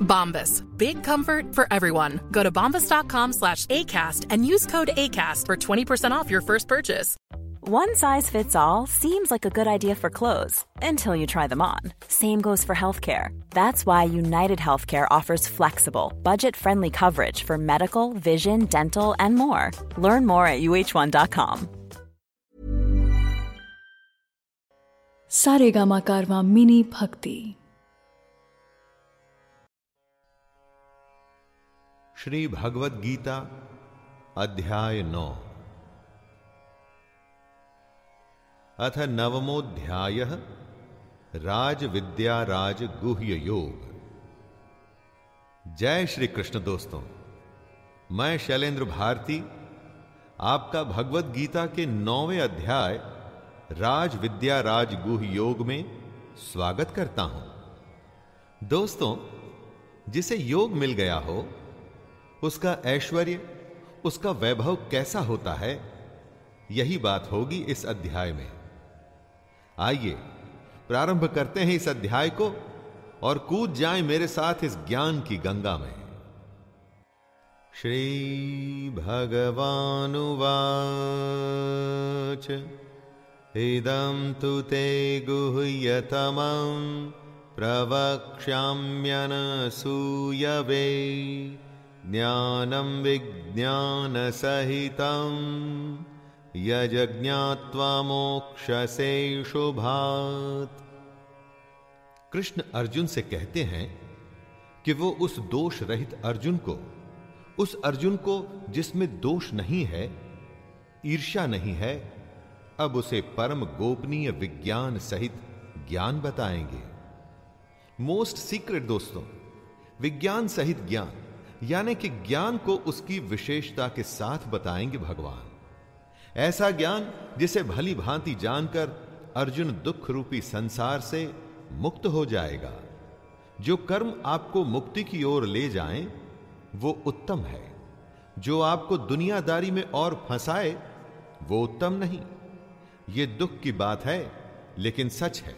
Bombas. Big comfort for everyone. Go to bombas.com slash ACAST and use code ACAST for 20% off your first purchase. One size fits all seems like a good idea for clothes until you try them on. Same goes for healthcare. That's why United Healthcare offers flexible, budget friendly coverage for medical, vision, dental, and more. Learn more at uh1.com. Sarigama Karma Mini Bhakti. Shri Bhagavad Gita अध्याय नौ। अथ नवमोध्याय राज विद्या राज गुह्य योग जय श्री कृष्ण दोस्तों, मैं शैलेंद्र भारती, आपका भगवत गीता के नौवें अध्याय राज विद्या राज गुह योग में स्वागत करता हूँ। दोस्तों, जिसे योग मिल गया हो उसका ऐश्वर्य, उसका वैभव कैसा होता है, यही बात होगी इस अध्याय में। आइए, प्रारंभ करते हैं इस अध्याय को और कूद जाएँ मेरे साथ इस ज्ञान की गंगा में। श्री भगवानुवाच इदं तु ते गुह्यतमं प्रवक्ष्याम्यनसूयवे। ज्ञानं विज्ञानसहितं यजज्ञात्वा मोक्षसे शुभात्। कृष्ण अर्जुन से कहते हैं कि वो उस दोष रहित अर्जुन को, उस अर्जुन को जिसमें दोष नहीं है, ईर्ष्या नहीं है, अब उसे परम गोपनीय विज्ञान सहित ज्ञान बताएँगे। मोस्ट सीक्रेट दोस्तों, विज्ञान सहित ज्ञान। यानी कि ज्ञान को उसकी विशेषता के साथ बताएँगे भगवान। ऐसा ज्ञान जिसे भली भांति जानकर अर्जुन दुख रूपी संसार से मुक्त हो जाएगा। जो कर्म आपको मुक्ति की ओर ले जाएँ, वो उत्तम है। जो आपको दुनियादारी में और फंसाए वो उत्तम नहीं। ये दुख की बात है लेकिन सच है।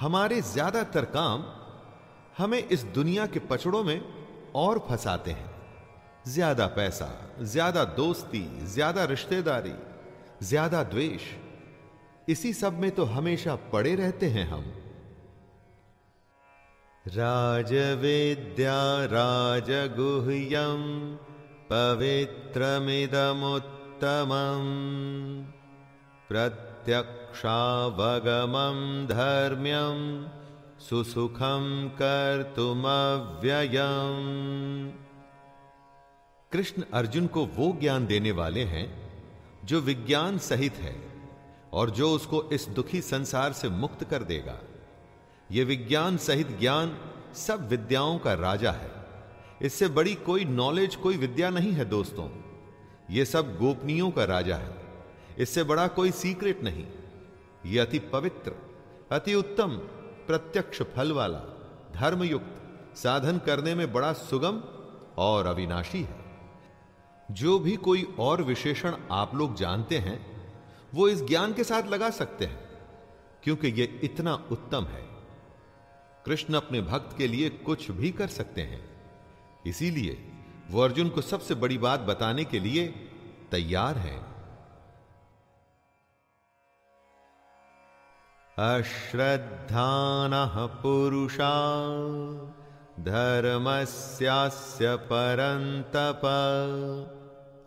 हमारे ज़्यादातर काम हमें इस दुनिया के पचड़ों में और फंसाते हैं। ज़्यादा पैसा, ज़्यादा दोस्ती, ज़्यादा रिश्तेदारी, ज़्यादा द्वेष, इसी सब में तो हमेशा पड़े रहते हैं हम। राजविद्या राजगुह्यम पवित्रमिदमुत्तमम् प्रत्यक्षावगमं धर्म्यं सुसुखं कर्तुमव्ययम्। कृष्ण अर्जुन को वो ज्ञान देने वाले हैं, जो विज्ञान सहित है, और जो उसको इस दुखी संसार से मुक्त कर देगा। यह विज्ञान सहित ज्ञान सब विद्याओं का राजा है। इससे बड़ी कोई नॉलेज कोई विद्या नहीं है दोस्तों। यह सब गोपनीयों का राजा है। इससे बड़ा कोई सीक्रेट नहीं। यह अति पवित्र, अति उत्तम प्रत्यक्ष फल वाला धर्मयुक्त, साधन करने में बड़ा सुगम और अविनाशी है। जो भी कोई और विशेषण आप लोग जानते हैं, वो इस ज्ञान के साथ लगा सकते हैं, क्योंकि यह इतना उत्तम है। कृष्ण अपने भक्त के लिए कुछ भी कर सकते हैं। इसीलिए वो अर्जुन को सबसे बड़ी बात बताने के लिए तैयार हैं। अश्रद्धानः पुरुषा। धर्मस्यास्य परन्तप।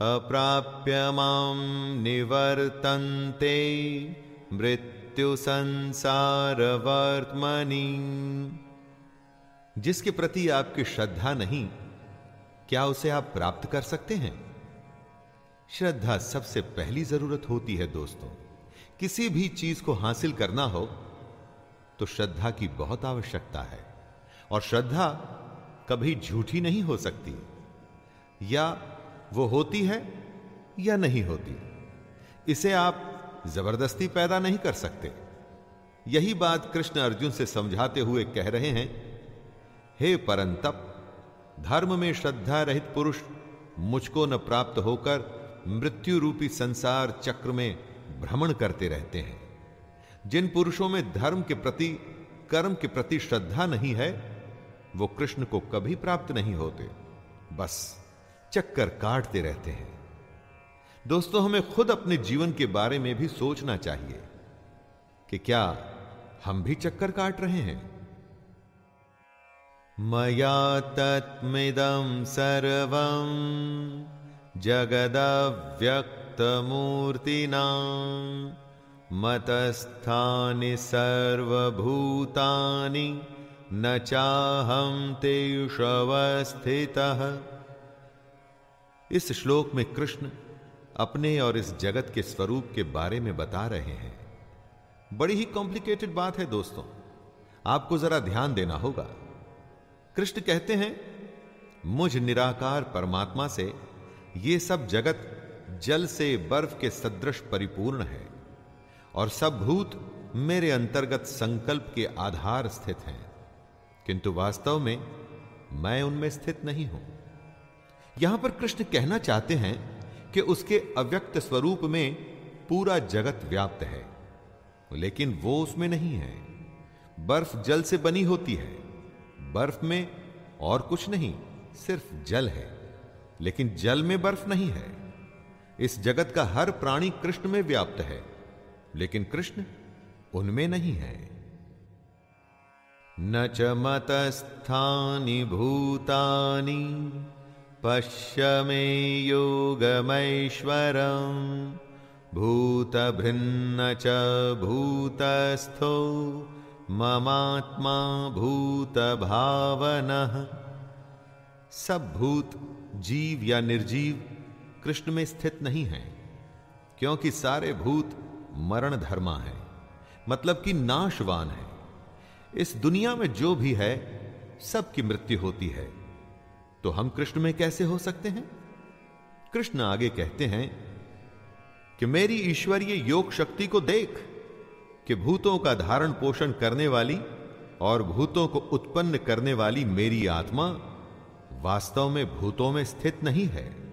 अप्राप्य माँ निवर्तन्ते। मृत्यु संसार वर्तमनी जिसके प्रति आपकी श्रद्धा नहीं, क्या उसे आप प्राप्त कर सकते हैं? श्रद्धा सबसे पहली ज़रूरत होती है दोस्तों। किसी भी चीज़ को हासिल करना हो तो श्रद्धा की बहुत आवश्यकता है। और श्रद्धा कभी झूठी नहीं हो सकती। या वो होती है या नहीं होती। इसे आप ज़बरदस्ती पैदा नहीं कर सकते। यही बात कृष्ण अर्जुन से समझाते हुए कह रहे हैं, हे परंतप, धर्म में श्रद्धा रहित पुरुष मुझको न प्राप्त होकर मृत्यु रूपी संसार चक्र में भ्रमण करते रहते हैं। जिन पुरुषों में धर्म के प्रति, कर्म के प्रति श्रद्धा नहीं है, वो कृष्ण को कभी प्राप्त नहीं होते। बस चक्कर काटते रहते हैं। दोस्तों, हमें खुद अपने जीवन के बारे में भी सोचना चाहिए कि क्या हम भी चक्कर काट रहे हैं। मया तत्मिदम तत्मिदं सर्वं जगदव्यक्तमूर्तिना मतस्थानि सर्वभूतानि न चाहं तेष्वस्थितः। इस श्लोक में कृष्ण अपने और इस जगत के स्वरूप के बारे में बता रहे हैं। बड़ी ही कॉम्प्लिकेटेड बात है दोस्तों। आपको जरा ध्यान देना होगा। कृष्ण कहते हैं, मुझ निराकार परमात्मा से ये सब जगत जल से बर्फ़ के सदृश परिपूर्ण है और सब भूत मेरे अंतर्गत संकल्प के आधार स्थित हैं। किंतु वास्तव में मैं उनमें स्थित नहीं हूँ। यहाँ पर कृष्ण कहना चाहते हैं कि उसके अव्यक्त स्वरूप में पूरा जगत व्याप्त है, लेकिन वो उसमें नहीं है। बर्फ़ जल से बनी होती है। बर्फ़ में और कुछ नहीं, सिर्फ़ जल है। लेकिन जल में बर्फ़ नहीं है। इस जगत का हर प्राणी कृष्ण में व्याप्त है, लेकिन कृष्ण उनमें नहीं है। न च मतस्थानि भूतानि, पश्य मे योगमैश्वरम् भूतभृन्न च भूतस्थो, ममात्मा भूत भावन सब भूत जीव या निर्जीव कृष्ण में स्थित नहीं है, क्योंकि सारे भूत मरण धर्मा है मतलब कि नाशवान है। इस दुनिया में जो भी है, सबकी मृत्यु होती है। तो हम कृष्ण में कैसे हो सकते हैं? कृष्ण आगे कहते हैं कि मेरी ईश्वरीय योग शक्ति को देख कि भूतों का धारण पोषण करने वाली और भूतों को उत्पन्न करने वाली मेरी आत्मा वास्तव में भूतों में स्थित नहीं है।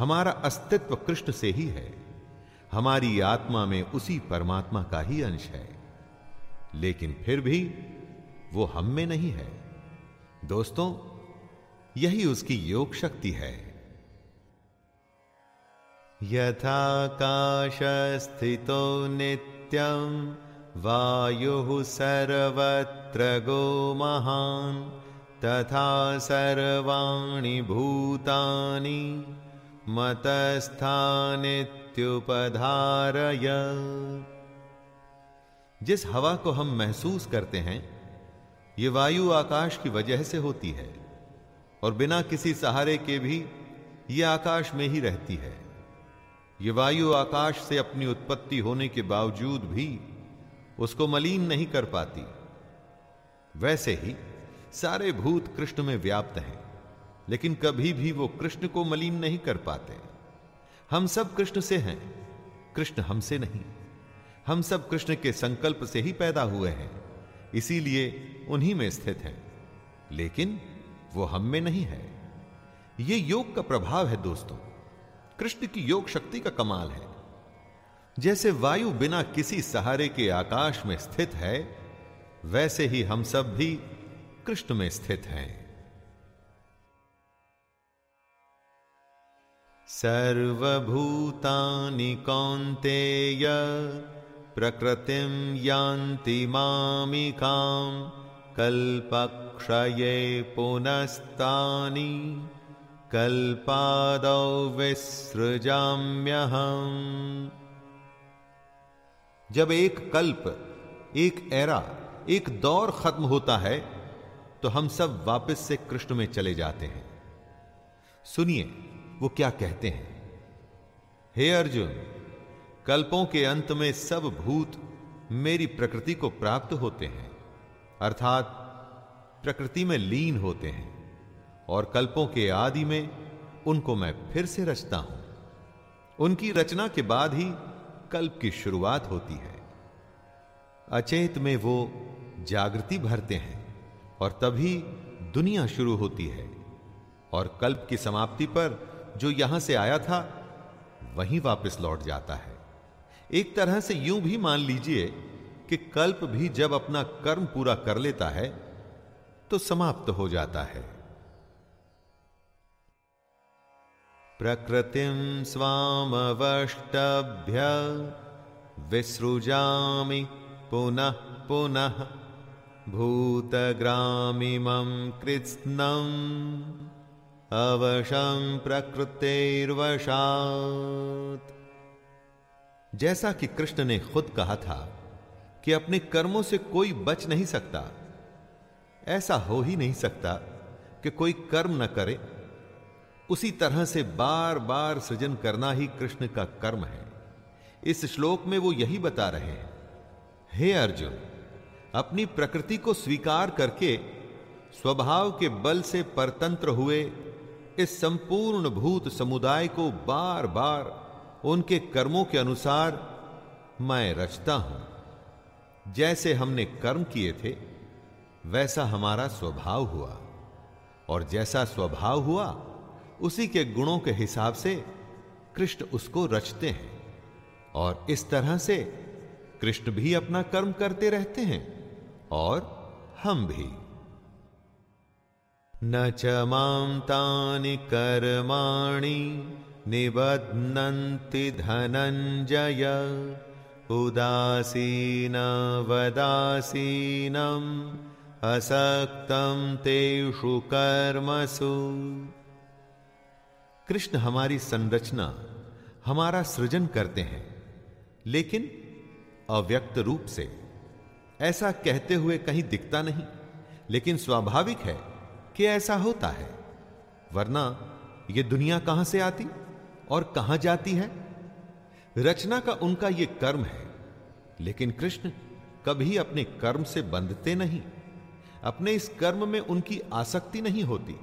हमारा अस्तित्व कृष्ण से ही है। हमारी आत्मा में उसी परमात्मा का ही अंश है। लेकिन फिर भी वो हम में नहीं है। दोस्तों, यही उसकी योग शक्ति है। यथा यथाकाशस्थितो नित्यं वायुः सर्वत्र गो महान् तथा सर्वाणि भूतानि मतस्थानित्युपधारय। जिस हवा को हम महसूस करते हैं, ये वायु आकाश की वजह से होती है, और बिना किसी सहारे के भी ये आकाश में ही रहती है। ये वायु आकाश से अपनी उत्पत्ति होने के बावजूद भी उसको मलिन नहीं कर पाती। वैसे ही सारे भूत कृष्ण में व्याप्त हैं। लेकिन कभी भी वो कृष्ण को मलिन नहीं कर पाते। हम सब कृष्ण से हैं, कृष्ण हमसे नहीं। हम सब कृष्ण के संकल्प से ही पैदा हुए हैं, इसीलिए उन्हीं में स्थित हैं। लेकिन वो हम में नहीं है। ये योग का प्रभाव है दोस्तों। कृष्ण की योग शक्ति का कमाल है। जैसे वायु बिना किसी सहारे के आकाश में स्थित है, वैसे ही हम सब भी कृष्ण में स्थित हैं। सर्वभूतानि कौन्तेय प्रकृतिं यान्ति मामिकाम् कल्पक्षये पुनस्तानि कल्पादौ विसृजाम्यहम्। जब एक कल्प, एक एरा, एक दौर खत्म होता है तो हम सब वापस से कृष्ण में चले जाते हैं। सुनिए वो क्या कहते हैं? हे अर्जुन, कल्पों के अंत में सब भूत मेरी प्रकृति को प्राप्त होते हैं, अर्थात प्रकृति में लीन होते हैं, और कल्पों के आदि में उनको मैं फिर से रचता हूँ। उनकी रचना के बाद ही कल्प की शुरुआत होती है। अचेत में वो जागृति भरते हैं, और तभी दुनिया शुरू होती है, और कल्प की समाप्ति पर जो यहाँ से आया था, वहीं वापस लौट जाता है। एक तरह से यूँ भी मान लीजिए कि कल्प भी जब अपना कर्म पूरा कर लेता है तो समाप्त हो जाता है। प्रकृतिम स्वामवष्टभ्य, विसृजामि पुनः पुनः, भूतग्रामिमं कृत्स्नम् अवशं प्रकृतिर्वशात्। जैसा कि कृष्ण ने खुद कहा था कि अपने कर्मों से कोई बच नहीं सकता, ऐसा हो ही नहीं सकता कि कोई कर्म न करे। उसी तरह से बार बार सृजन करना ही कृष्ण का कर्म है। इस श्लोक में वो यही बता रहे हैं, हे अर्जुन, अपनी प्रकृति को स्वीकार करके स्वभाव के बल से परतंत्र हुए इस संपूर्ण भूत समुदाय को बार बार उनके कर्मों के अनुसार मैं रचता हूँ। जैसे हमने कर्म किए थे, वैसा हमारा स्वभाव हुआ। और जैसा स्वभाव हुआ, उसी के गुणों के हिसाब से कृष्ण उसको रचते हैं। और इस तरह से कृष्ण भी अपना कर्म करते रहते हैं और हम भी। न च माँ तानि कर्माणि निबध्नन्ति उदासीन वदासीनम् असक्तं तेषु कर्मसु। कृष्ण हमारी संरचना, हमारा सृजन करते हैं, लेकिन अव्यक्त रूप से ऐसा कहते हुए कहीं दिखता नहीं, लेकिन स्वाभाविक है कि ऐसा होता है। वरना यह दुनिया कहाँ से आती और कहाँ जाती है? रचना का उनका यह कर्म है, लेकिन कृष्ण कभी अपने कर्म से बंधते नहीं। अपने इस कर्म में उनकी आसक्ति नहीं होती।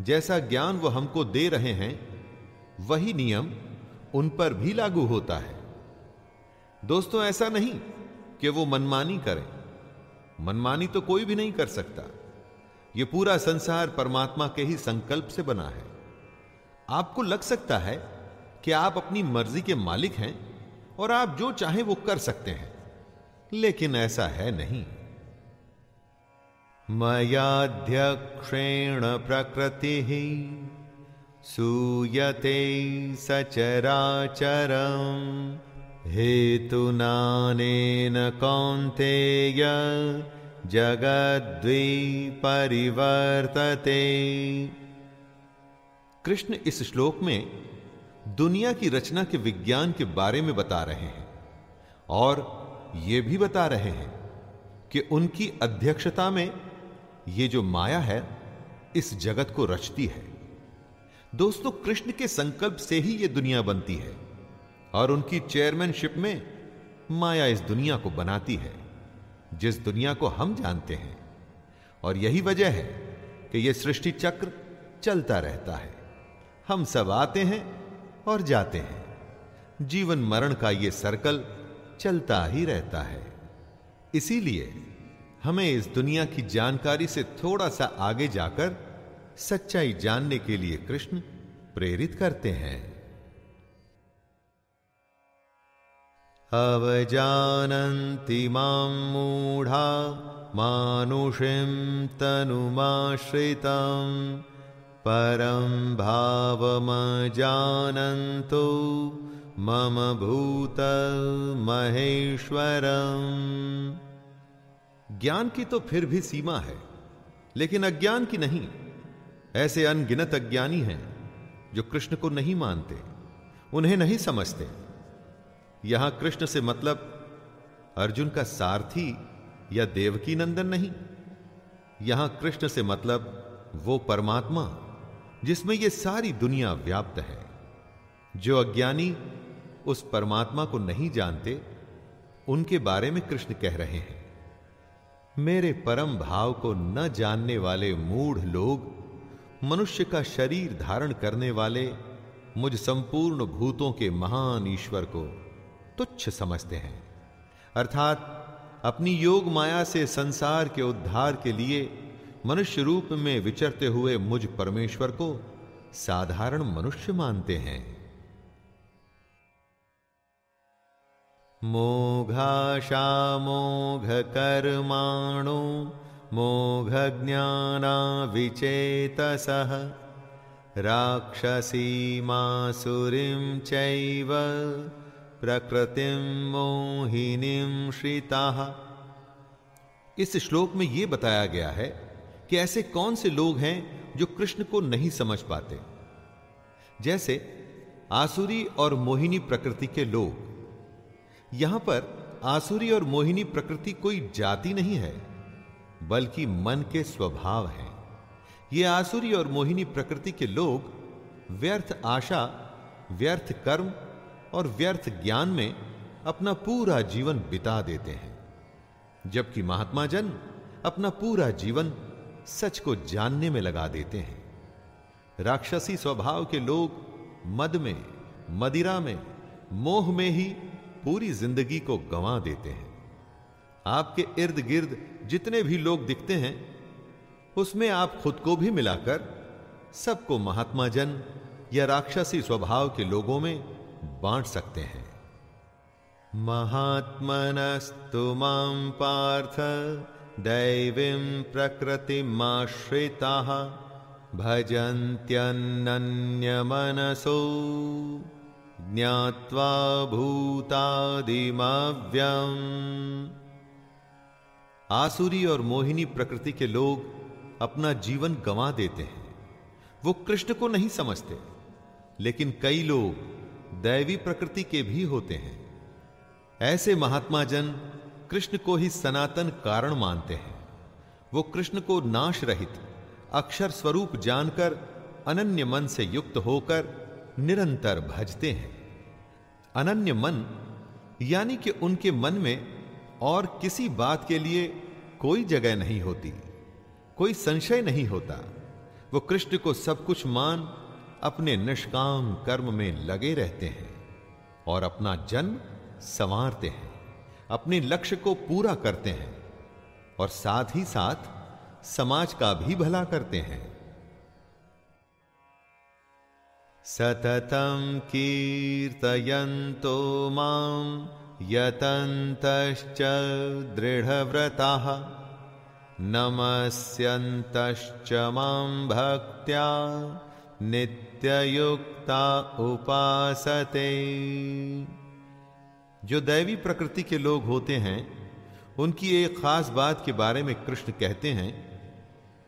जैसा ज्ञान वह हमको दे रहे हैं, वही नियम उन पर भी लागू होता है। दोस्तों, ऐसा नहीं कि वो मनमानी करें। मनमानी तो कोई भी नहीं कर सकता। यह पूरा संसार परमात्मा के ही संकल्प से बना है। आपको लग सकता है कि आप अपनी मर्ज़ी के मालिक हैं और आप जो चाहें वो कर सकते हैं, लेकिन ऐसा है नहीं। मयाध्यक्षेण प्रकृति ही सूयते सचराचरम् हेतुनानेन कौन्तेय परिवर्तते कृष्ण इस श्लोक में दुनिया की रचना के विज्ञान के बारे में बता रहे हैं और यह भी बता रहे हैं कि उनकी अध्यक्षता में ये जो माया है, इस जगत को रचती है। दोस्तों, कृष्ण के संकल्प से ही यह दुनिया बनती है और उनकी चेयरमैनशिप में माया इस दुनिया को बनाती है। जिस दुनिया को हम जानते हैं। और यही वजह है कि यह सृष्टि चक्र चलता रहता है। हम सब आते हैं और जाते हैं। जीवन मरण का यह सर्कल चलता ही रहता है। इसीलिए हमें इस दुनिया की जानकारी से थोड़ा सा आगे जाकर सच्चाई जानने के लिए कृष्ण प्रेरित करते हैं। अवजानन्ति माँ मूढ़ा मानुषिं तनुमाश्रितम् परं भावमजानन्तो मम भूत महेश्वरम् ज्ञान की तो फिर भी सीमा है, लेकिन अज्ञान की नहीं। ऐसे अनगिनत अज्ञानी हैं जो कृष्ण को नहीं मानते, उन्हें नहीं समझते। यहाँ कृष्ण से मतलब अर्जुन का सारथी या देवकी नंदन नहीं। यहाँ कृष्ण से मतलब वो परमात्मा जिसमें ये सारी दुनिया व्याप्त है। जो अज्ञानी उस परमात्मा को नहीं जानते, उनके बारे में कृष्ण कह रहे हैं, मेरे परम भाव को न जानने वाले मूढ़ लोग, मनुष्य का शरीर धारण करने वाले मुझ संपूर्ण भूतों के महान ईश्वर को तुच्छ समझते हैं। अर्थात, अपनी योग माया से संसार के उद्धार के लिए मनुष्य रूप में विचरते हुए मुझ परमेश्वर को साधारण मनुष्य मानते हैं। मोघाशा मोघ कर्माणो, मोघ ज्ञाना विचेतसः, राक्षसी मासुरीं चैव प्रकृतिं मोहिनीं श्रिता। इस श्लोक में यह बताया गया है कि ऐसे कौन से लोग हैं जो कृष्ण को नहीं समझ पाते। जैसे आसुरी और मोहिनी प्रकृति के लोग। यहाँ पर आसुरी और मोहिनी प्रकृति कोई जाति नहीं है, बल्कि मन के स्वभाव हैं। ये आसुरी और मोहिनी प्रकृति के लोग व्यर्थ आशा, व्यर्थ कर्म और व्यर्थ ज्ञान में अपना पूरा जीवन बिता देते हैं। जबकि महात्मा जन अपना पूरा जीवन सच को जानने में लगा देते हैं। राक्षसी स्वभाव के लोग मद में, मदिरा में, मोह में ही पूरी ज़िंदगी को गंवा देते हैं। आपके इर्द गिर्द जितने भी लोग दिखते हैं, उसमें आप खुद को भी मिलाकर सबको महात्मा जन या राक्षसी स्वभाव के लोगों में बांट सकते हैं। महात्मनस्तु माँ पार्थ, दैवीं प्रकृतिमाश्रिताः, भजन्त्यनन्यमनसो, ज्ञात्वा भूतादिमव्यम्। आसुरी और मोहिनी प्रकृति के लोग अपना जीवन गंवा देते हैं। वो कृष्ण को नहीं समझते, लेकिन कई लोग दैवी प्रकृति के भी होते हैं। ऐसे महात्मा जन कृष्ण को ही सनातन कारण मानते हैं। वो कृष्ण को नाश रहित अक्षर स्वरूप जानकर, अनन्य मन से युक्त होकर निरंतर भजते हैं। अनन्य मन, यानी कि उनके मन में और किसी बात के लिए कोई जगह नहीं होती, कोई संशय नहीं होता। वो कृष्ण को सब कुछ मान अपने निष्काम कर्म में लगे रहते हैं और अपना जन्म संवारते हैं, अपने लक्ष्य को पूरा करते हैं और साथ ही साथ समाज का भी भला करते हैं। सततम कीर्तयन्तो माँ यतन्तश्च दृढ़व्रता, नमस्यन्तश्च माँ भक्त्या नित्ययुक्ता उपासते। जो दैवी प्रकृति के लोग होते हैं, उनकी एक खास बात के बारे में कृष्ण कहते हैं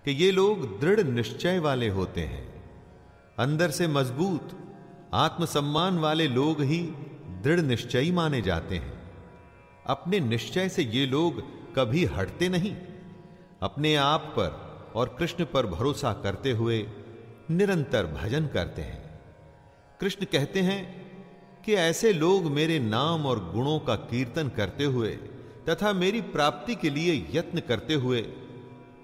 कि ये लोग दृढ़ निश्चय वाले होते हैं। अंदर से मज़बूत, आत्मसम्मान वाले लोग ही दृढ़ निश्चयी माने जाते हैं। अपने निश्चय से ये लोग कभी हटते नहीं। अपने आप पर और कृष्ण पर भरोसा करते हुए निरंतर भजन करते हैं। कृष्ण कहते हैं कि ऐसे लोग मेरे नाम और गुणों का कीर्तन करते हुए तथा मेरी प्राप्ति के लिए यत्न करते हुए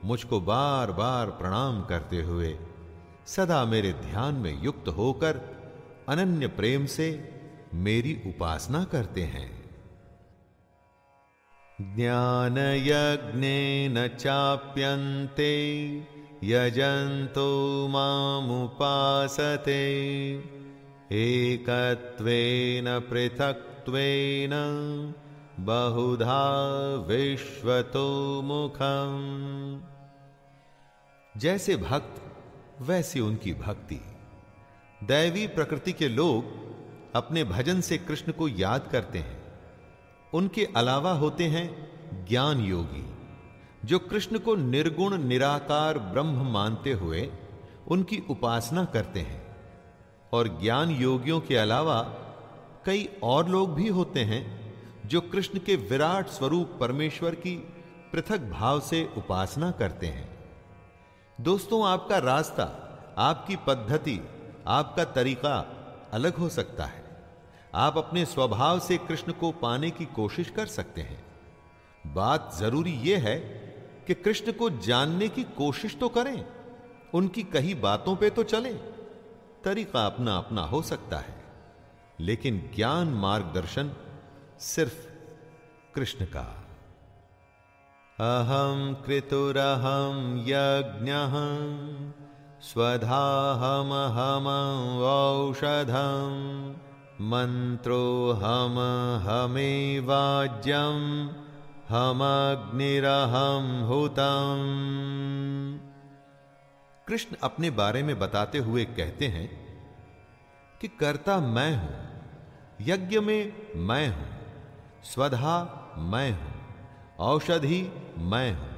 मुझको बार बार प्रणाम करते हुए सदा मेरे ध्यान में युक्त होकर अनन्य प्रेम से मेरी उपासना करते हैं। ज्ञान यज्ञ न चाप्यन्ते यजन्तो मामुपासते। एकत्वेन पृथक्त्वेन बहुधा विश्वतो मुखम। जैसे भक्त, वैसी उनकी भक्ति। दैवी प्रकृति के लोग अपने भजन से कृष्ण को याद करते हैं। उनके अलावा होते हैं ज्ञान योगी जो कृष्ण को निर्गुण, निराकार ब्रह्म मानते हुए उनकी उपासना करते हैं और ज्ञान योगियों के अलावा कई और लोग भी होते हैं जो कृष्ण के विराट स्वरूप परमेश्वर की पृथक भाव से उपासना करते हैं। दोस्तों, आपका रास्ता, आपकी पद्धति, आपका तरीका अलग हो सकता है। आप अपने स्वभाव से कृष्ण को पाने की कोशिश कर सकते हैं। बात ज़रूरी यह है कि कृष्ण को जानने की कोशिश तो करें, उनकी कही बातों पे तो चलें, तरीका अपना अपना हो सकता है, लेकिन ज्ञान मार्गदर्शन सिर्फ़ कृष्ण का। अहम कृतुरहम यज्ञ स्वधाहम हम औषधम मंत्रो हम हमें वाज्यम हम अग्निरहम हुतम कृष्ण अपने बारे में बताते हुए कहते हैं कि कर्ता मैं हूँ, यज्ञ में मैं हूँ, स्वधा मैं हूँ, औषधि मैं हूँ,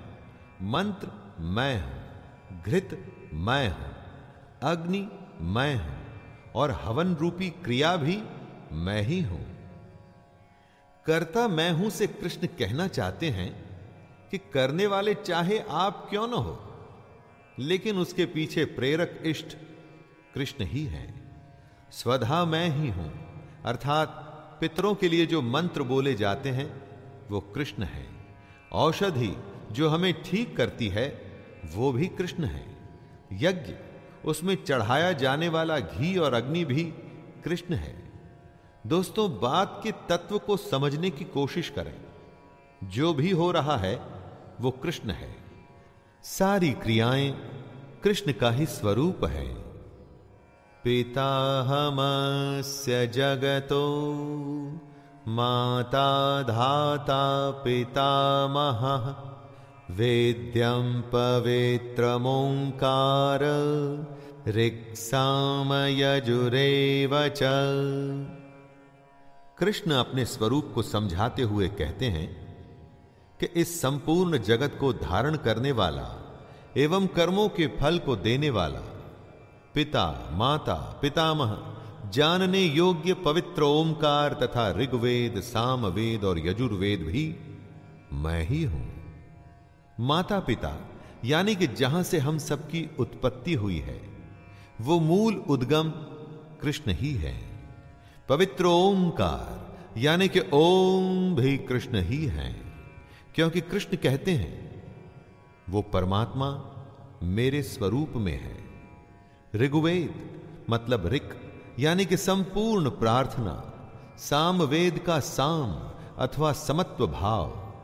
मंत्र मैं हूँ, घृत मैं हूँ, अग्नि मैं हूँ और हवन रूपी क्रिया भी मैं ही हूँ। कर्ता मैं हूँ से कृष्ण कहना चाहते हैं कि करने वाले चाहे आप क्यों न हो, लेकिन उसके पीछे प्रेरक इष्ट कृष्ण ही हैं। स्वधा मैं ही हूँ, अर्थात पितरों के लिए जो मंत्र बोले जाते हैं, वो कृष्ण है। औषधि जो हमें ठीक करती है, वो भी कृष्ण है। यज्ञ, उसमें चढ़ाया जाने वाला घी और अग्नि भी कृष्ण है। दोस्तों, बात के तत्व को समझने की कोशिश करें। जो भी हो रहा है, वो कृष्ण है। सारी क्रियाएँ कृष्ण का ही स्वरूप है। पिता पिताहमस्य जगतो माता धाता पिता पितामह वेद्यं पवित्रमोङ्कार ऋक्सामयजुरेव च। कृष्ण अपने स्वरूप को समझाते हुए कहते हैं कि इस संपूर्ण जगत को धारण करने वाला एवं कर्मों के फल को देने वाला पिता, माता, पितामह, जानने योग्य पवित्र ओंकार तथा ऋग्वेद, सामवेद और यजुर्वेद भी मैं ही हूँ। माता पिता यानी कि जहाँ से हम सबकी उत्पत्ति हुई है, वो मूल उद्गम कृष्ण ही है। पवित्र ओंकार, यानी कि ओम भी कृष्ण ही है, क्योंकि कृष्ण कहते हैं, वो परमात्मा मेरे स्वरूप में है। ऋग्वेद मतलब ऋक, यानी कि संपूर्ण प्रार्थना, सामवेद का साम अथवा समत्व भाव,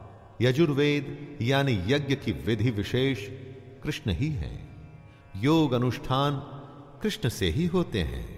यजुर्वेद, यानी यज्ञ की विधि विशेष, कृष्ण ही है। योग अनुष्ठान कृष्ण से ही होते हैं।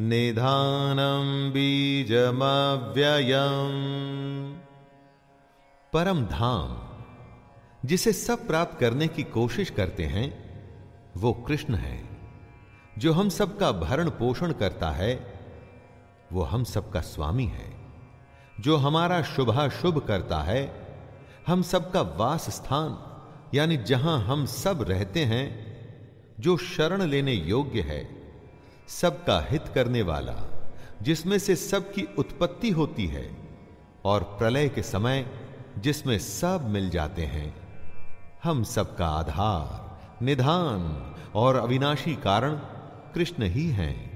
निधानं बीजमव्ययम्। परम धाम, जिसे सब प्राप्त करने की कोशिश करते हैं, वो कृष्ण है। जो हम सबका भरण पोषण करता है, वो हम सबका स्वामी है। जो हमारा शुभाशुभ करता है, हम सबका वास स्थान यानी जहाँ हम सब रहते हैं, जो शरण लेने योग्य है सबका हित करने वाला, जिसमें से सबकी उत्पत्ति होती है, और प्रलय के समय जिसमें सब मिल जाते हैं। हम सबका आधार, निधान और अविनाशी कारण कृष्ण ही हैं।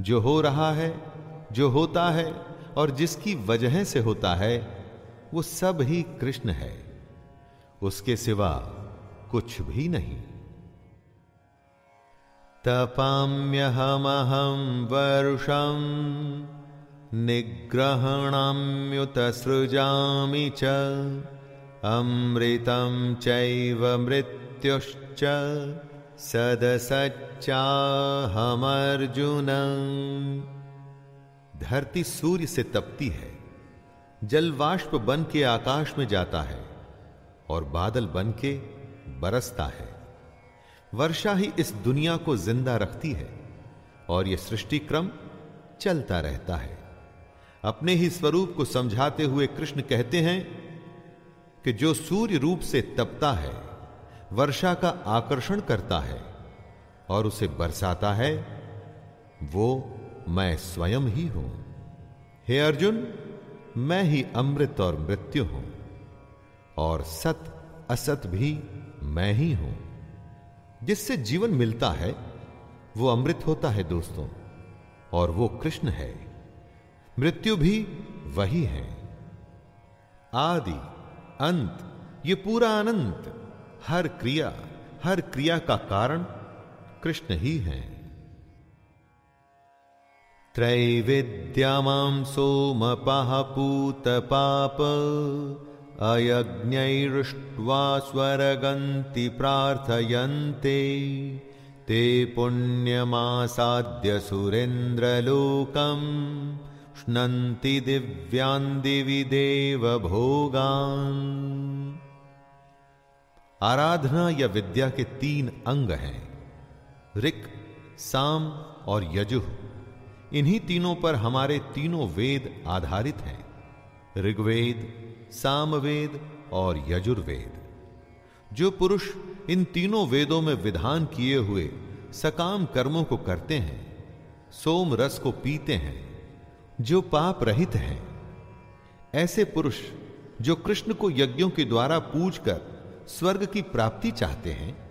जो हो रहा है, जो होता है और जिसकी वजह से होता है, वो सब ही कृष्ण है। उसके सिवा कुछ भी नहीं। तपाम्यहमहं वर्षम निग्रहणाम्युत सृजामि च अमृतं चैव मृत्युश्च सदसच्चाहमर्जुन। धरती सूर्य से तपती है, जल जलवाष्प बन के आकाश में जाता है और बादल बन के बरसता है। वर्षा ही इस दुनिया को ज़िंदा रखती है और यह सृष्टि क्रम चलता रहता है। अपने ही स्वरूप को समझाते हुए कृष्ण कहते हैं कि जो सूर्य रूप से तपता है, वर्षा का आकर्षण करता है और उसे बरसाता है, वो मैं स्वयं ही हूँ। हे अर्जुन, मैं ही अमृत और मृत्यु हूँ और सत असत भी मैं ही हूँ। जिससे जीवन मिलता है, वो अमृत होता है दोस्तों, और वो कृष्ण है। मृत्यु भी वही है। आदि, अंत, ये पूरा अनंत, हर क्रिया हर क्रिया का कारण कृष्ण ही है। त्रैविद्यामां पूत पाप अयज्ञैरुष्ट्वा स्वरगन्ति प्रार्थयन्ते। ते पुण्यमासाद्य सुरेन्द्रलोकम्। श्नन्ति दिव्यान् दिवि आराधना या विद्या के तीन अंग हैं, ऋक, साम और यजुह इन्हीं तीनों पर हमारे तीनों वेद आधारित हैं, ऋग्वेद सामवेद और यजुर्वेद। जो पुरुष इन तीनों वेदों में विधान किए हुए सकाम कर्मों को करते हैं, सोम रस को पीते हैं, जो पाप रहित हैं, ऐसे पुरुष जो कृष्ण को यज्ञों के द्वारा पूज कर स्वर्ग की प्राप्ति चाहते हैं,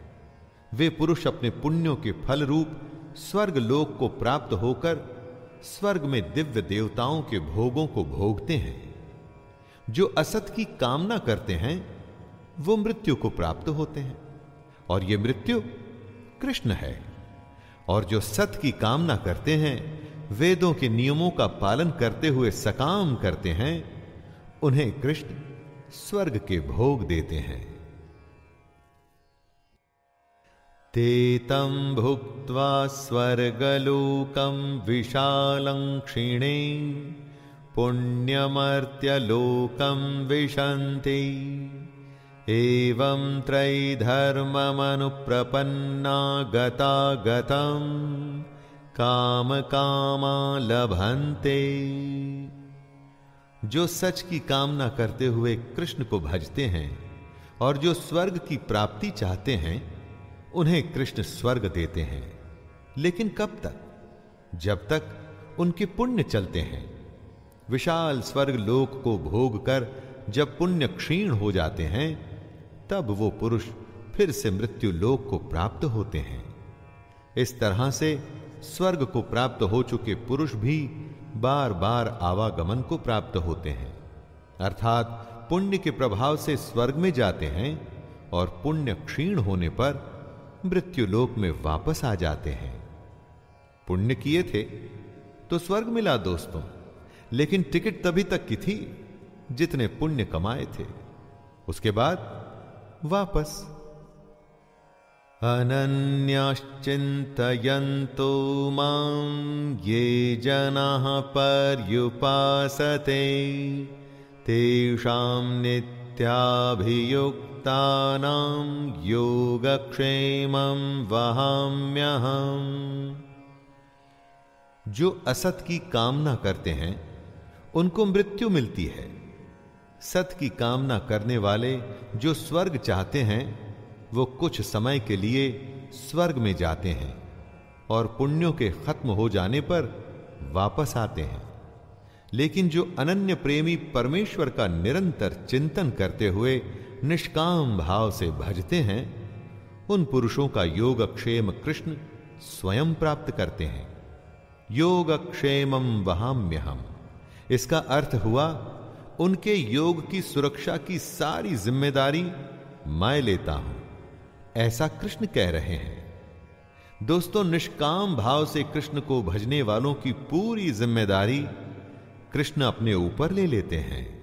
वे पुरुष अपने पुण्यों के फल रूप स्वर्ग लोक को प्राप्त होकर स्वर्ग में दिव्य देवताओं के भोगों को भोगते हैं। जो असत की कामना करते हैं, वो मृत्यु को प्राप्त होते हैं। और ये मृत्यु कृष्ण है। और जो सत की कामना करते हैं, वेदों के नियमों का पालन करते हुए सकाम करते हैं, उन्हें कृष्ण स्वर्ग के भोग देते हैं। तेतम भुक्त्वा स्वर्गलोकम विशालं क्षिणे। पुण्यमर्त्यलोकं विशन्ति। एवं त्रैधर्ममनुप्रपन्ना गता गतं कामकामा लभन्ते जो सच की कामना करते हुए कृष्ण को भजते हैं और जो स्वर्ग की प्राप्ति चाहते हैं, उन्हें कृष्ण स्वर्ग देते हैं। लेकिन कब तक? जब तक उनके पुण्य चलते हैं। विशाल स्वर्ग लोक को भोग कर जब पुण्य क्षीण हो जाते हैं, तब वो पुरुष फिर से मृत्यु लोक को प्राप्त होते हैं। इस तरह से स्वर्ग को प्राप्त हो चुके पुरुष भी बार बार आवागमन को प्राप्त होते हैं। अर्थात पुण्य के प्रभाव से स्वर्ग में जाते हैं और पुण्य क्षीण होने पर मृत्यु लोक में वापस आ जाते हैं। पुण्य किए थे तो स्वर्ग मिला दोस्तों। लेकिन टिकट तभी तक की थी जितने पुण्य कमाए थे। उसके बाद वापस। अनन्याश्चिन्तयन्तो माँ, ये जनाः पर्युपासते। तेषां नित्याभियुक्तानां योगक्षेमं वहाम्यहम्। जो असत की कामना करते हैं उनको मृत्यु मिलती है। सत की कामना करने वाले जो स्वर्ग चाहते हैं, वो कुछ समय के लिए स्वर्ग में जाते हैं और पुण्यों के खत्म हो जाने पर वापस आते हैं। लेकिन जो अनन्य प्रेमी परमेश्वर का निरंतर चिंतन करते हुए निष्काम भाव से भजते हैं, उन पुरुषों का योग क्षेम कृष्ण स्वयं प्राप्त करते हैं। योग क्षेमम वहाम्य हम इसका अर्थ हुआ, उनके योग की सुरक्षा की सारी ज़िम्मेदारी मैं लेता हूँ। ऐसा कृष्ण कह रहे हैं। दोस्तों, निष्काम भाव से कृष्ण को भजने वालों की पूरी ज़िम्मेदारी कृष्ण अपने ऊपर ले लेते हैं।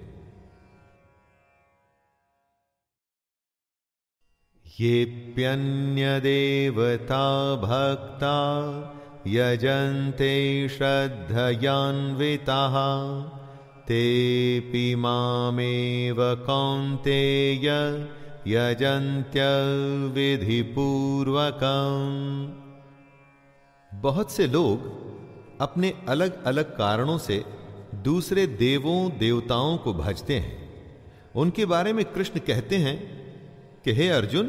ये प्यन्य देवता भक्ता यजन्ते श्रद्धयान्विता। तेऽपि मामेव कौन्तेय यजन्त्य विधिपूर्वकम् बहुत से लोग अपने अलग अलग कारणों से दूसरे देवों, देवताओं को भजते हैं। उनके बारे में कृष्ण कहते हैं कि, हे अर्जुन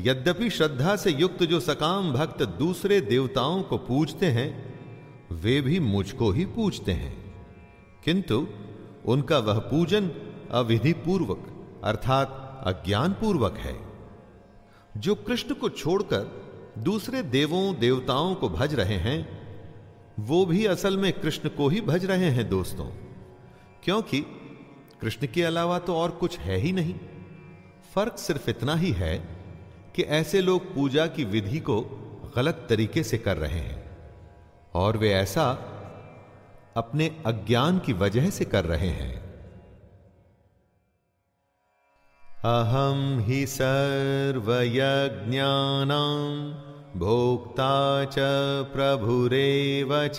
यद्यपि श्रद्धा से युक्त जो सकाम भक्त दूसरे देवताओं को पूजते हैं, वे भी मुझको ही पूजते हैं। किंतु उनका वह पूजन अविधि पूर्वक अर्थात अज्ञान पूर्वक है। जो कृष्ण को छोड़कर दूसरे देवों, देवताओं को भज रहे हैं, वो भी असल में कृष्ण को ही भज रहे हैं, दोस्तों। क्योंकि कृष्ण के अलावा तो और कुछ है ही नहीं। फ़र्क सिर्फ़ इतना ही है कि ऐसे लोग पूजा की विधि को गलत तरीके से कर रहे हैं, और वे ऐसा अपने अज्ञान की वजह से कर रहे हैं। अहम ही सर्वयज्ञान भोक्ता च प्रभुरेव च,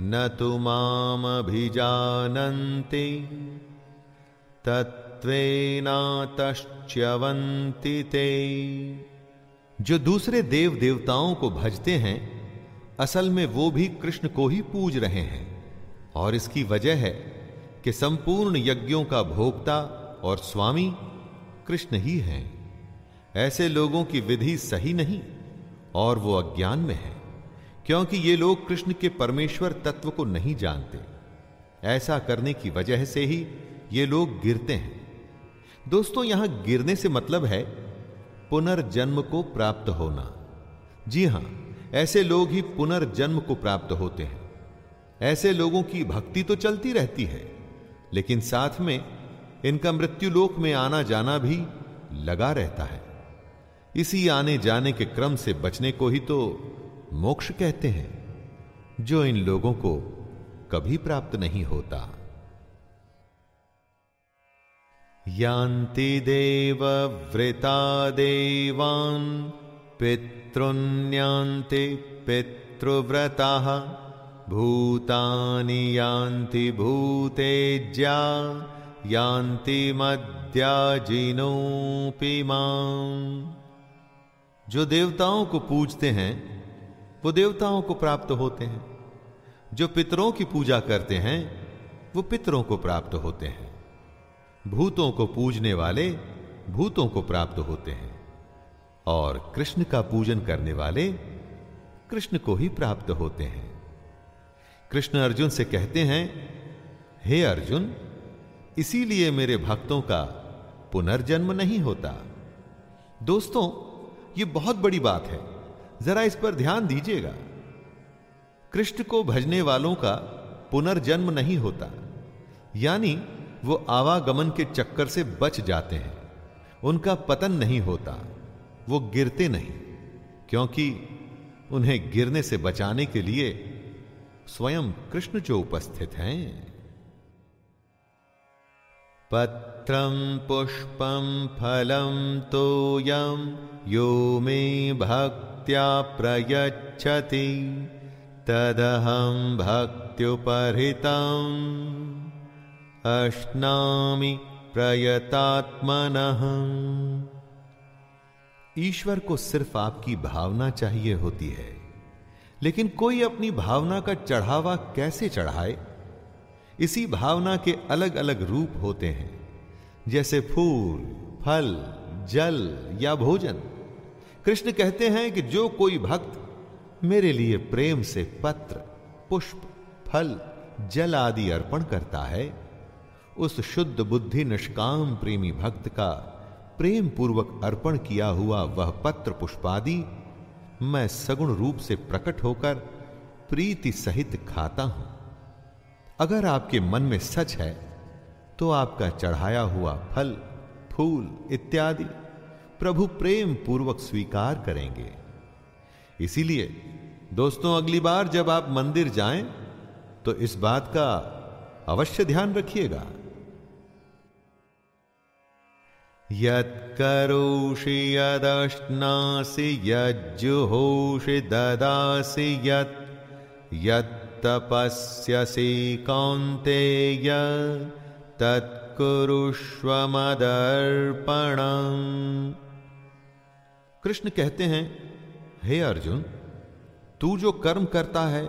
न तो मामभिजानन्ति। तत्वेनातश्च्यवन्ति ते। जो दूसरे देव देवताओं को भजते हैं, असल में वो भी कृष्ण को ही पूज रहे हैं। और इसकी वजह है कि संपूर्ण यज्ञों का भोक्ता और स्वामी कृष्ण ही हैं। ऐसे लोगों की विधि सही नहीं और वो अज्ञान में है, क्योंकि ये लोग कृष्ण के परमेश्वर तत्व को नहीं जानते। ऐसा करने की वजह से ही ये लोग गिरते हैं। दोस्तों, यहाँ गिरने से मतलब है पुनर्जन्म को प्राप्त होना। जी हाँ, ऐसे लोग ही पुनर्जन्म को प्राप्त होते हैं। ऐसे लोगों की भक्ति तो चलती रहती है, लेकिन साथ में इनका मृत्युलोक में आना जाना भी लगा रहता है। इसी आने जाने के क्रम से बचने को ही तो मोक्ष कहते हैं, जो इन लोगों को कभी प्राप्त नहीं होता। यान्ति देव वृता देवान पित पितृन्यान्ति पितृव्रताः, भूतानि यान्ति भूतेज्या, यान्ति मद्याजिनोऽपि माम्। जो देवताओं को पूजते हैं, वो देवताओं को प्राप्त होते हैं। जो पितरों की पूजा करते हैं, वो पितरों को प्राप्त होते हैं। भूतों को पूजने वाले भूतों को प्राप्त होते हैं और कृष्ण का पूजन करने वाले कृष्ण को ही प्राप्त होते हैं। कृष्ण अर्जुन से कहते हैं, हे अर्जुन, इसीलिए मेरे भक्तों का पुनर्जन्म नहीं होता। दोस्तों यह बहुत बड़ी बात है, जरा इस पर ध्यान दीजिएगा। कृष्ण को भजने वालों का पुनर्जन्म नहीं होता, यानी वो आवागमन के चक्कर से बच जाते हैं। उनका पतन नहीं होता, वो गिरते नहीं, क्योंकि उन्हें गिरने से बचाने के लिए स्वयं कृष्ण जो उपस्थित हैं। पत्रम पुष्पम फलम तोयम यो मे भक्त्या प्रयच्छति तदहम भक्त्युपहृतम। अश्नामि प्रयतात्मनः। ईश्वर को सिर्फ़ आपकी भावना चाहिए होती है, लेकिन कोई अपनी भावना का चढ़ावा कैसे चढ़ाए? इसी भावना के अलग अलग रूप होते हैं, जैसे फूल, फल, जल या भोजन। कृष्ण कहते हैं कि जो कोई भक्त मेरे लिए प्रेम से पत्र, पुष्प, फल, जल आदि अर्पण करता है उस शुद्ध बुद्धि निष्काम प्रेमी भक्त का प्रेम पूर्वक अर्पण किया हुआ वह पत्र पुष्पादि मैं सगुण रूप से प्रकट होकर प्रीति सहित खाता हूँ। अगर आपके मन में सच है तो आपका चढ़ाया हुआ फल, फूल इत्यादि प्रभु प्रेम पूर्वक स्वीकार करेंगे। इसीलिए, दोस्तों, अगली बार जब आप मंदिर जाएँ तो इस बात का अवश्य ध्यान रखिएगा। यत्करोषि यदश्नासि यज्जुहोषि ददासि यत् यत्तपस्यसि कौन्तेय तत्कुरुष्व मदर्पणम्। कृष्ण कहते हैं, हे अर्जुन, तू जो कर्म करता है,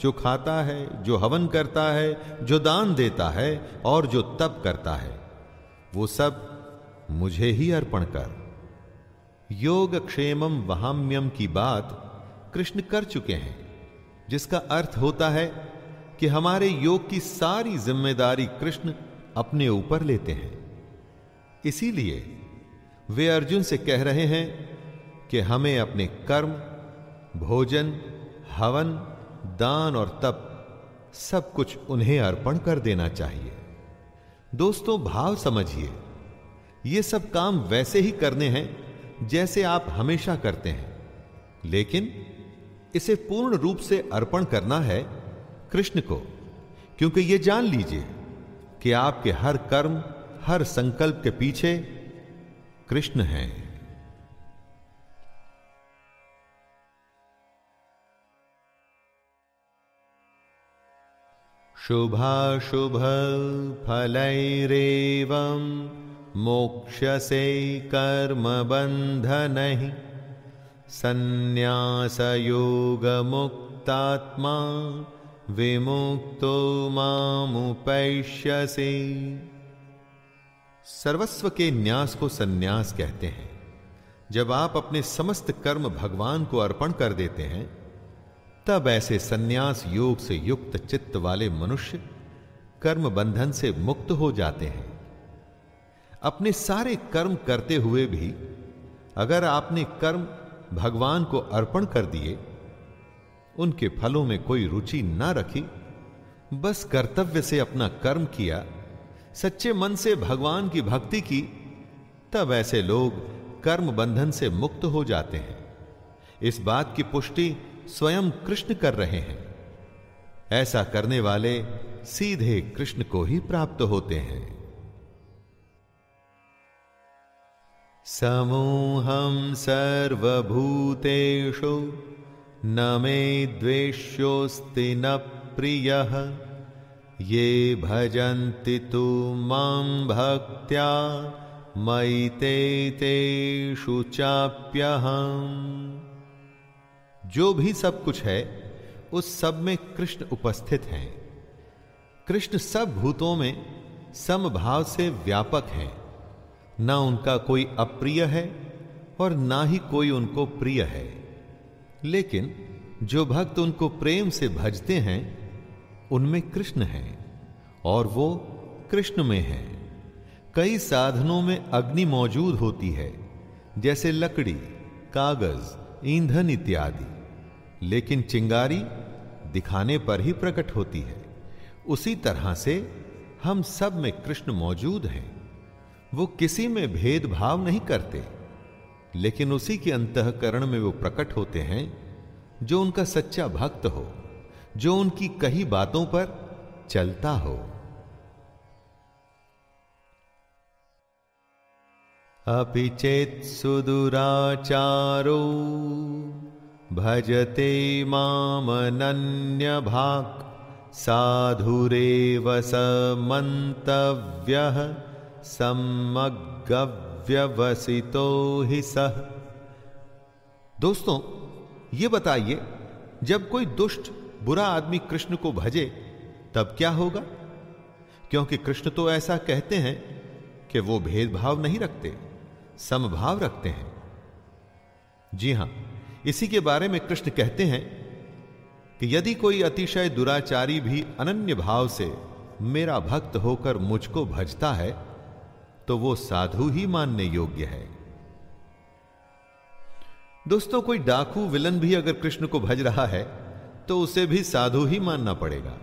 जो खाता है, जो हवन करता है, जो दान देता है और जो तप करता है, वो सब मुझे ही अर्पण कर। योग क्षेमम वहाम्यम की बात कृष्ण कर चुके हैं, जिसका अर्थ होता है कि हमारे योग की सारी ज़िम्मेदारी कृष्ण अपने ऊपर लेते हैं। इसीलिए वे अर्जुन से कह रहे हैं कि हमें अपने कर्म, भोजन, हवन, दान और तप सब कुछ उन्हें अर्पण कर देना चाहिए। दोस्तों, भाव समझिए। ये सब काम वैसे ही करने हैं, जैसे आप हमेशा करते हैं। लेकिन इसे पूर्ण रूप से अर्पण करना है कृष्ण को, क्योंकि यह जान लीजिए कि आपके हर कर्म, हर संकल्प के पीछे कृष्ण हैं। शुभाशुभ फलैरेवम्। मोक्षसे योग मुक्तात्मा विमुक्तो मामुपैष्यसि। सर्वस्व के न्यास को सन्यास कहते हैं। जब आप अपने समस्त कर्म भगवान को अर्पण कर देते हैं, तब ऐसे सन्यास योग से युक्त चित्त वाले मनुष्य कर्म बंधन से मुक्त हो जाते हैं। अपने सारे कर्म करते हुए भी अगर आपने कर्म भगवान को अर्पण कर दिए, उनके फलों में कोई रुचि ना रखी, बस कर्तव्य से अपना कर्म किया, सच्चे मन से भगवान की भक्ति की, तब ऐसे लोग कर्म बंधन से मुक्त हो जाते हैं। इस बात की पुष्टि स्वयं कृष्ण कर रहे हैं। ऐसा करने वाले सीधे कृष्ण को ही प्राप्त होते हैं। समूहम सर्वभूतेषु न मे द्वेष्योस्ति न प्रिय। ये भजन्ति तु माँ भक्त्या मयि ते तेषु चाप्यहम्। जो भी सब कुछ है, उस सब में कृष्ण उपस्थित हैं। कृष्ण सब भूतों में समभाव से व्यापक हैं। ना उनका कोई अप्रिय है और ना ही कोई उनको प्रिय है। लेकिन जो भक्त उनको प्रेम से भजते हैं, उनमें कृष्ण है और वो कृष्ण में है। कई साधनों में अग्नि मौजूद होती है, जैसे लकड़ी, कागज़, ईंधन इत्यादि। लेकिन चिंगारी दिखाने पर ही प्रकट होती है। उसी तरह से हम सब में कृष्ण मौजूद हैं। वो किसी में भेदभाव नहीं करते, लेकिन उसी के अंतकरण में वो प्रकट होते हैं, जो उनका सच्चा भक्त हो, जो उनकी कही बातों पर चलता हो। अपि चेत सुदुराचारो भजते मामनन्यभाक् साधुरेव स मन्तव्यः। सम्मग्गव्यवसितो हि सह दोस्तों, ये बताइए, जब कोई दुष्ट बुरा आदमी कृष्ण को भजे, तब क्या होगा? क्योंकि कृष्ण तो ऐसा कहते हैं कि वो भेदभाव नहीं रखते, समभाव रखते हैं। जी हाँ, इसी के बारे में कृष्ण कहते हैं कि यदि कोई अतिशय दुराचारी भी अनन्य भाव से मेरा भक्त होकर मुझको भजता है तो वो साधु ही मानने योग्य है। दोस्तों, कोई डाकू विलन भी अगर कृष्ण को भज रहा है तो उसे भी साधु ही मानना पड़ेगा।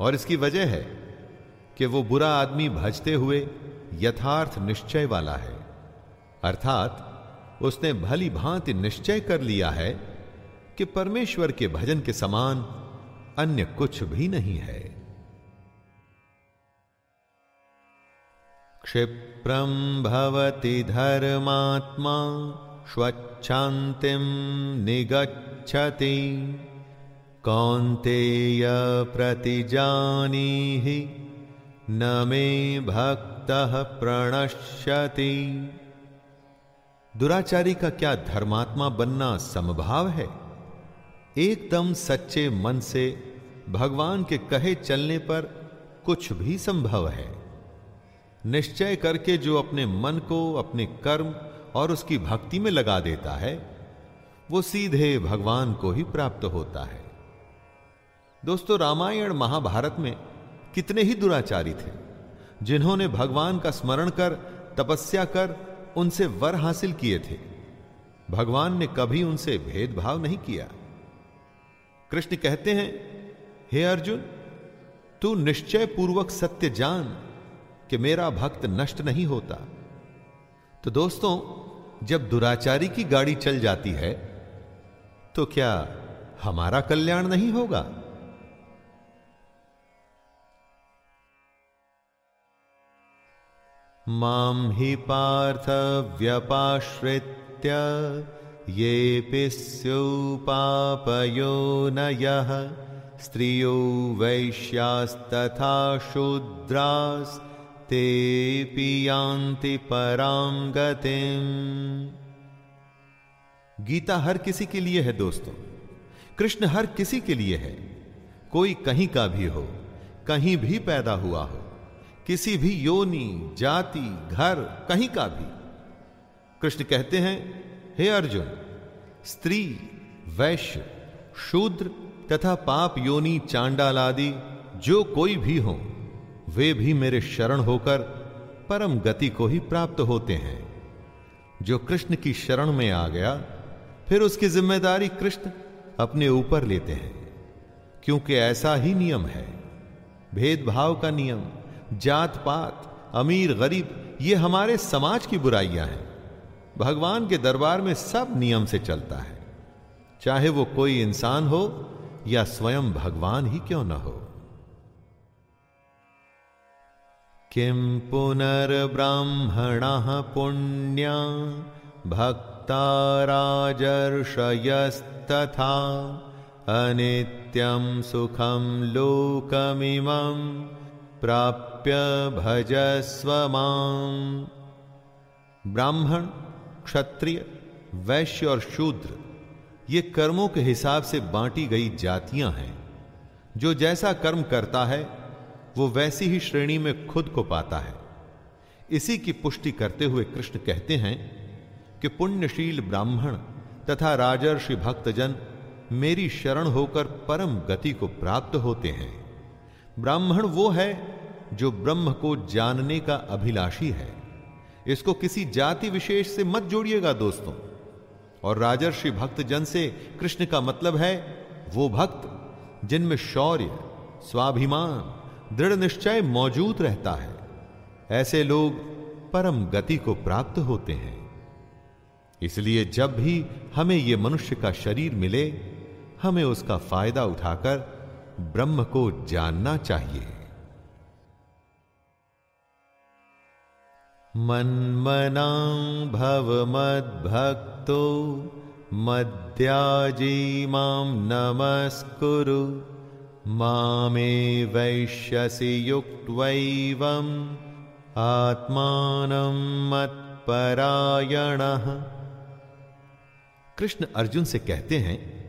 और इसकी वजह है कि वो बुरा आदमी भजते हुए यथार्थ निश्चय वाला है। अर्थात, उसने भली भांति निश्चय कर लिया है कि परमेश्वर के भजन के समान अन्य कुछ भी नहीं है। क्षिप्रम भवति धर्मात्मा, स्वच्छान्तिं निगच्छति। कौन्तेय प्रतिजानीहि न मे भक्तः प्रणश्यति। दुराचारी का क्या धर्मात्मा बनना समभाव है? एकदम सच्चे मन से भगवान के कहे चलने पर कुछ भी संभव है। निश्चय करके जो अपने मन को, अपने कर्म और उसकी भक्ति में लगा देता है, वो सीधे भगवान को ही प्राप्त होता है। दोस्तों, रामायण महाभारत में कितने ही दुराचारी थे, जिन्होंने भगवान का स्मरण कर, तपस्या कर, उनसे वर हासिल किए थे। भगवान ने कभी उनसे भेदभाव नहीं किया। कृष्ण कहते हैं, हे अर्जुन, तू निश्चय पूर्वक सत्य जान कि मेरा भक्त नष्ट नहीं होता। तो दोस्तों, जब दुराचारी की गाड़ी चल जाती है तो क्या हमारा कल्याण नहीं होगा? माम ही पार्थ व्यपाश्रित्य ये स्युपापयोनयः स्त्रियो वैश्यास्तथा शूद्रास् ते पियांति पराम गीता हर किसी के लिए है दोस्तों। कृष्ण हर किसी के लिए है। कोई कहीं का भी हो, कहीं भी पैदा हुआ हो, किसी भी योनि, जाति, घर, कहीं का भी। कृष्ण कहते हैं, हे अर्जुन, स्त्री, वैश्य, शूद्र तथा पाप योनि, चांडाल आदि, जो कोई भी हो वे भी मेरे शरण होकर परम गति को ही प्राप्त होते हैं। जो कृष्ण की शरण में आ गया, फिर उसकी ज़िम्मेदारी कृष्ण अपने ऊपर लेते हैं, क्योंकि ऐसा ही नियम है। भेदभाव का नियम, जात पात, अमीर गरीब, ये हमारे समाज की बुराइयाँ हैं। भगवान के दरबार में सब नियम से चलता है। चाहे वो कोई इंसान हो या स्वयं भगवान ही क्यों ना हो। किं पुनर्ब्राह्मणः पुण्या भक्ता राजर्षयस्तथा अनित्यं सुखं लोकमिमं प्राप्य भजस्व ब्राह्मण, क्षत्रिय, वैश्य और शूद्र, ये कर्मों के हिसाब से बांटी गई जातियाँ हैं, जो जैसा कर्म करता है वो वैसी ही श्रेणी में खुद को पाता है। इसी की पुष्टि करते हुए कृष्ण कहते हैं कि पुण्यशील ब्राह्मण तथा राजर्षि भक्तजन मेरी शरण होकर परम गति को प्राप्त होते हैं। ब्राह्मण वो है जो ब्रह्म को जानने का अभिलाषी है। इसको किसी जाति विशेष से मत जोड़िएगा दोस्तों। और राजर्षि भक्तजन से कृष्ण का मतलब है वो भक्त जिनमें शौर्य, स्वाभिमान दृढ़ निश्चय मौजूद रहता है। ऐसे लोग परम गति को प्राप्त होते हैं। इसलिए जब भी हमें यह मनुष्य का शरीर मिले, हमें उसका फ़ायदा उठाकर ब्रह्म को जानना चाहिए। मन्मना भव मद्भक्तो मद्याजी माम नमस्कुरु। मामे वैश्यसि युक्त्वैवम् आत्मानं मत्परायणः। कृष्ण अर्जुन से कहते हैं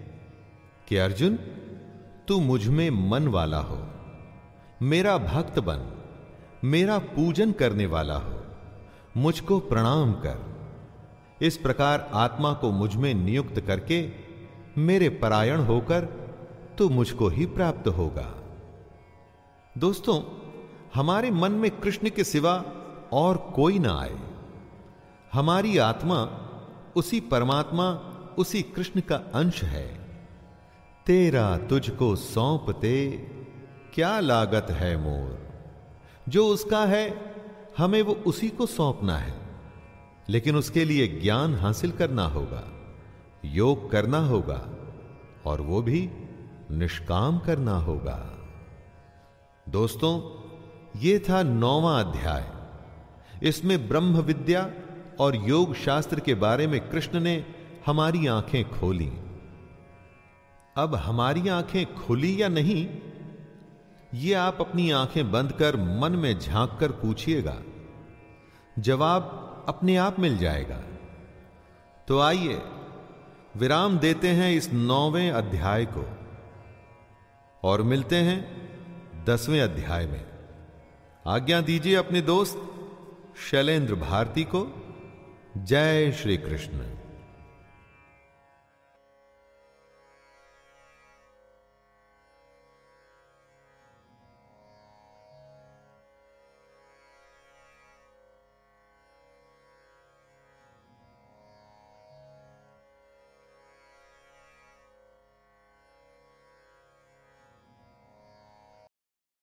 कि अर्जुन, तू मुझमें मन वाला हो, मेरा भक्त बन, मेरा पूजन करने वाला हो, मुझको प्रणाम कर। इस प्रकार आत्मा को मुझमें नियुक्त करके मेरे परायण होकर तो मुझको ही प्राप्त होगा। दोस्तों, हमारे मन में कृष्ण के सिवा और कोई ना आए। हमारी आत्मा, उसी परमात्मा, उसी कृष्ण का अंश है। तेरा तुझको सौंपते क्या लागत है मोर? जो उसका है, हमें वो उसी को सौंपना है। लेकिन उसके लिए ज्ञान हासिल करना होगा, योग करना होगा, और वो भी निष्काम करना होगा। दोस्तों, ये था नौवां अध्याय। इसमें ब्रह्म विद्या और योग शास्त्र के बारे में कृष्ण ने हमारी आँखें खोली। अब हमारी आँखें खुली या नहीं, ये आप अपनी आँखें बंद कर मन में झाँक कर पूछिएगा। जवाब अपने आप मिल जाएगा। तो आइए, विराम देते हैं इस नौवें अध्याय को। और मिलते हैं दसवें अध्याय में। आज्ञा दीजिए अपने दोस्त शैलेंद्र भारती को। जय श्री कृष्ण।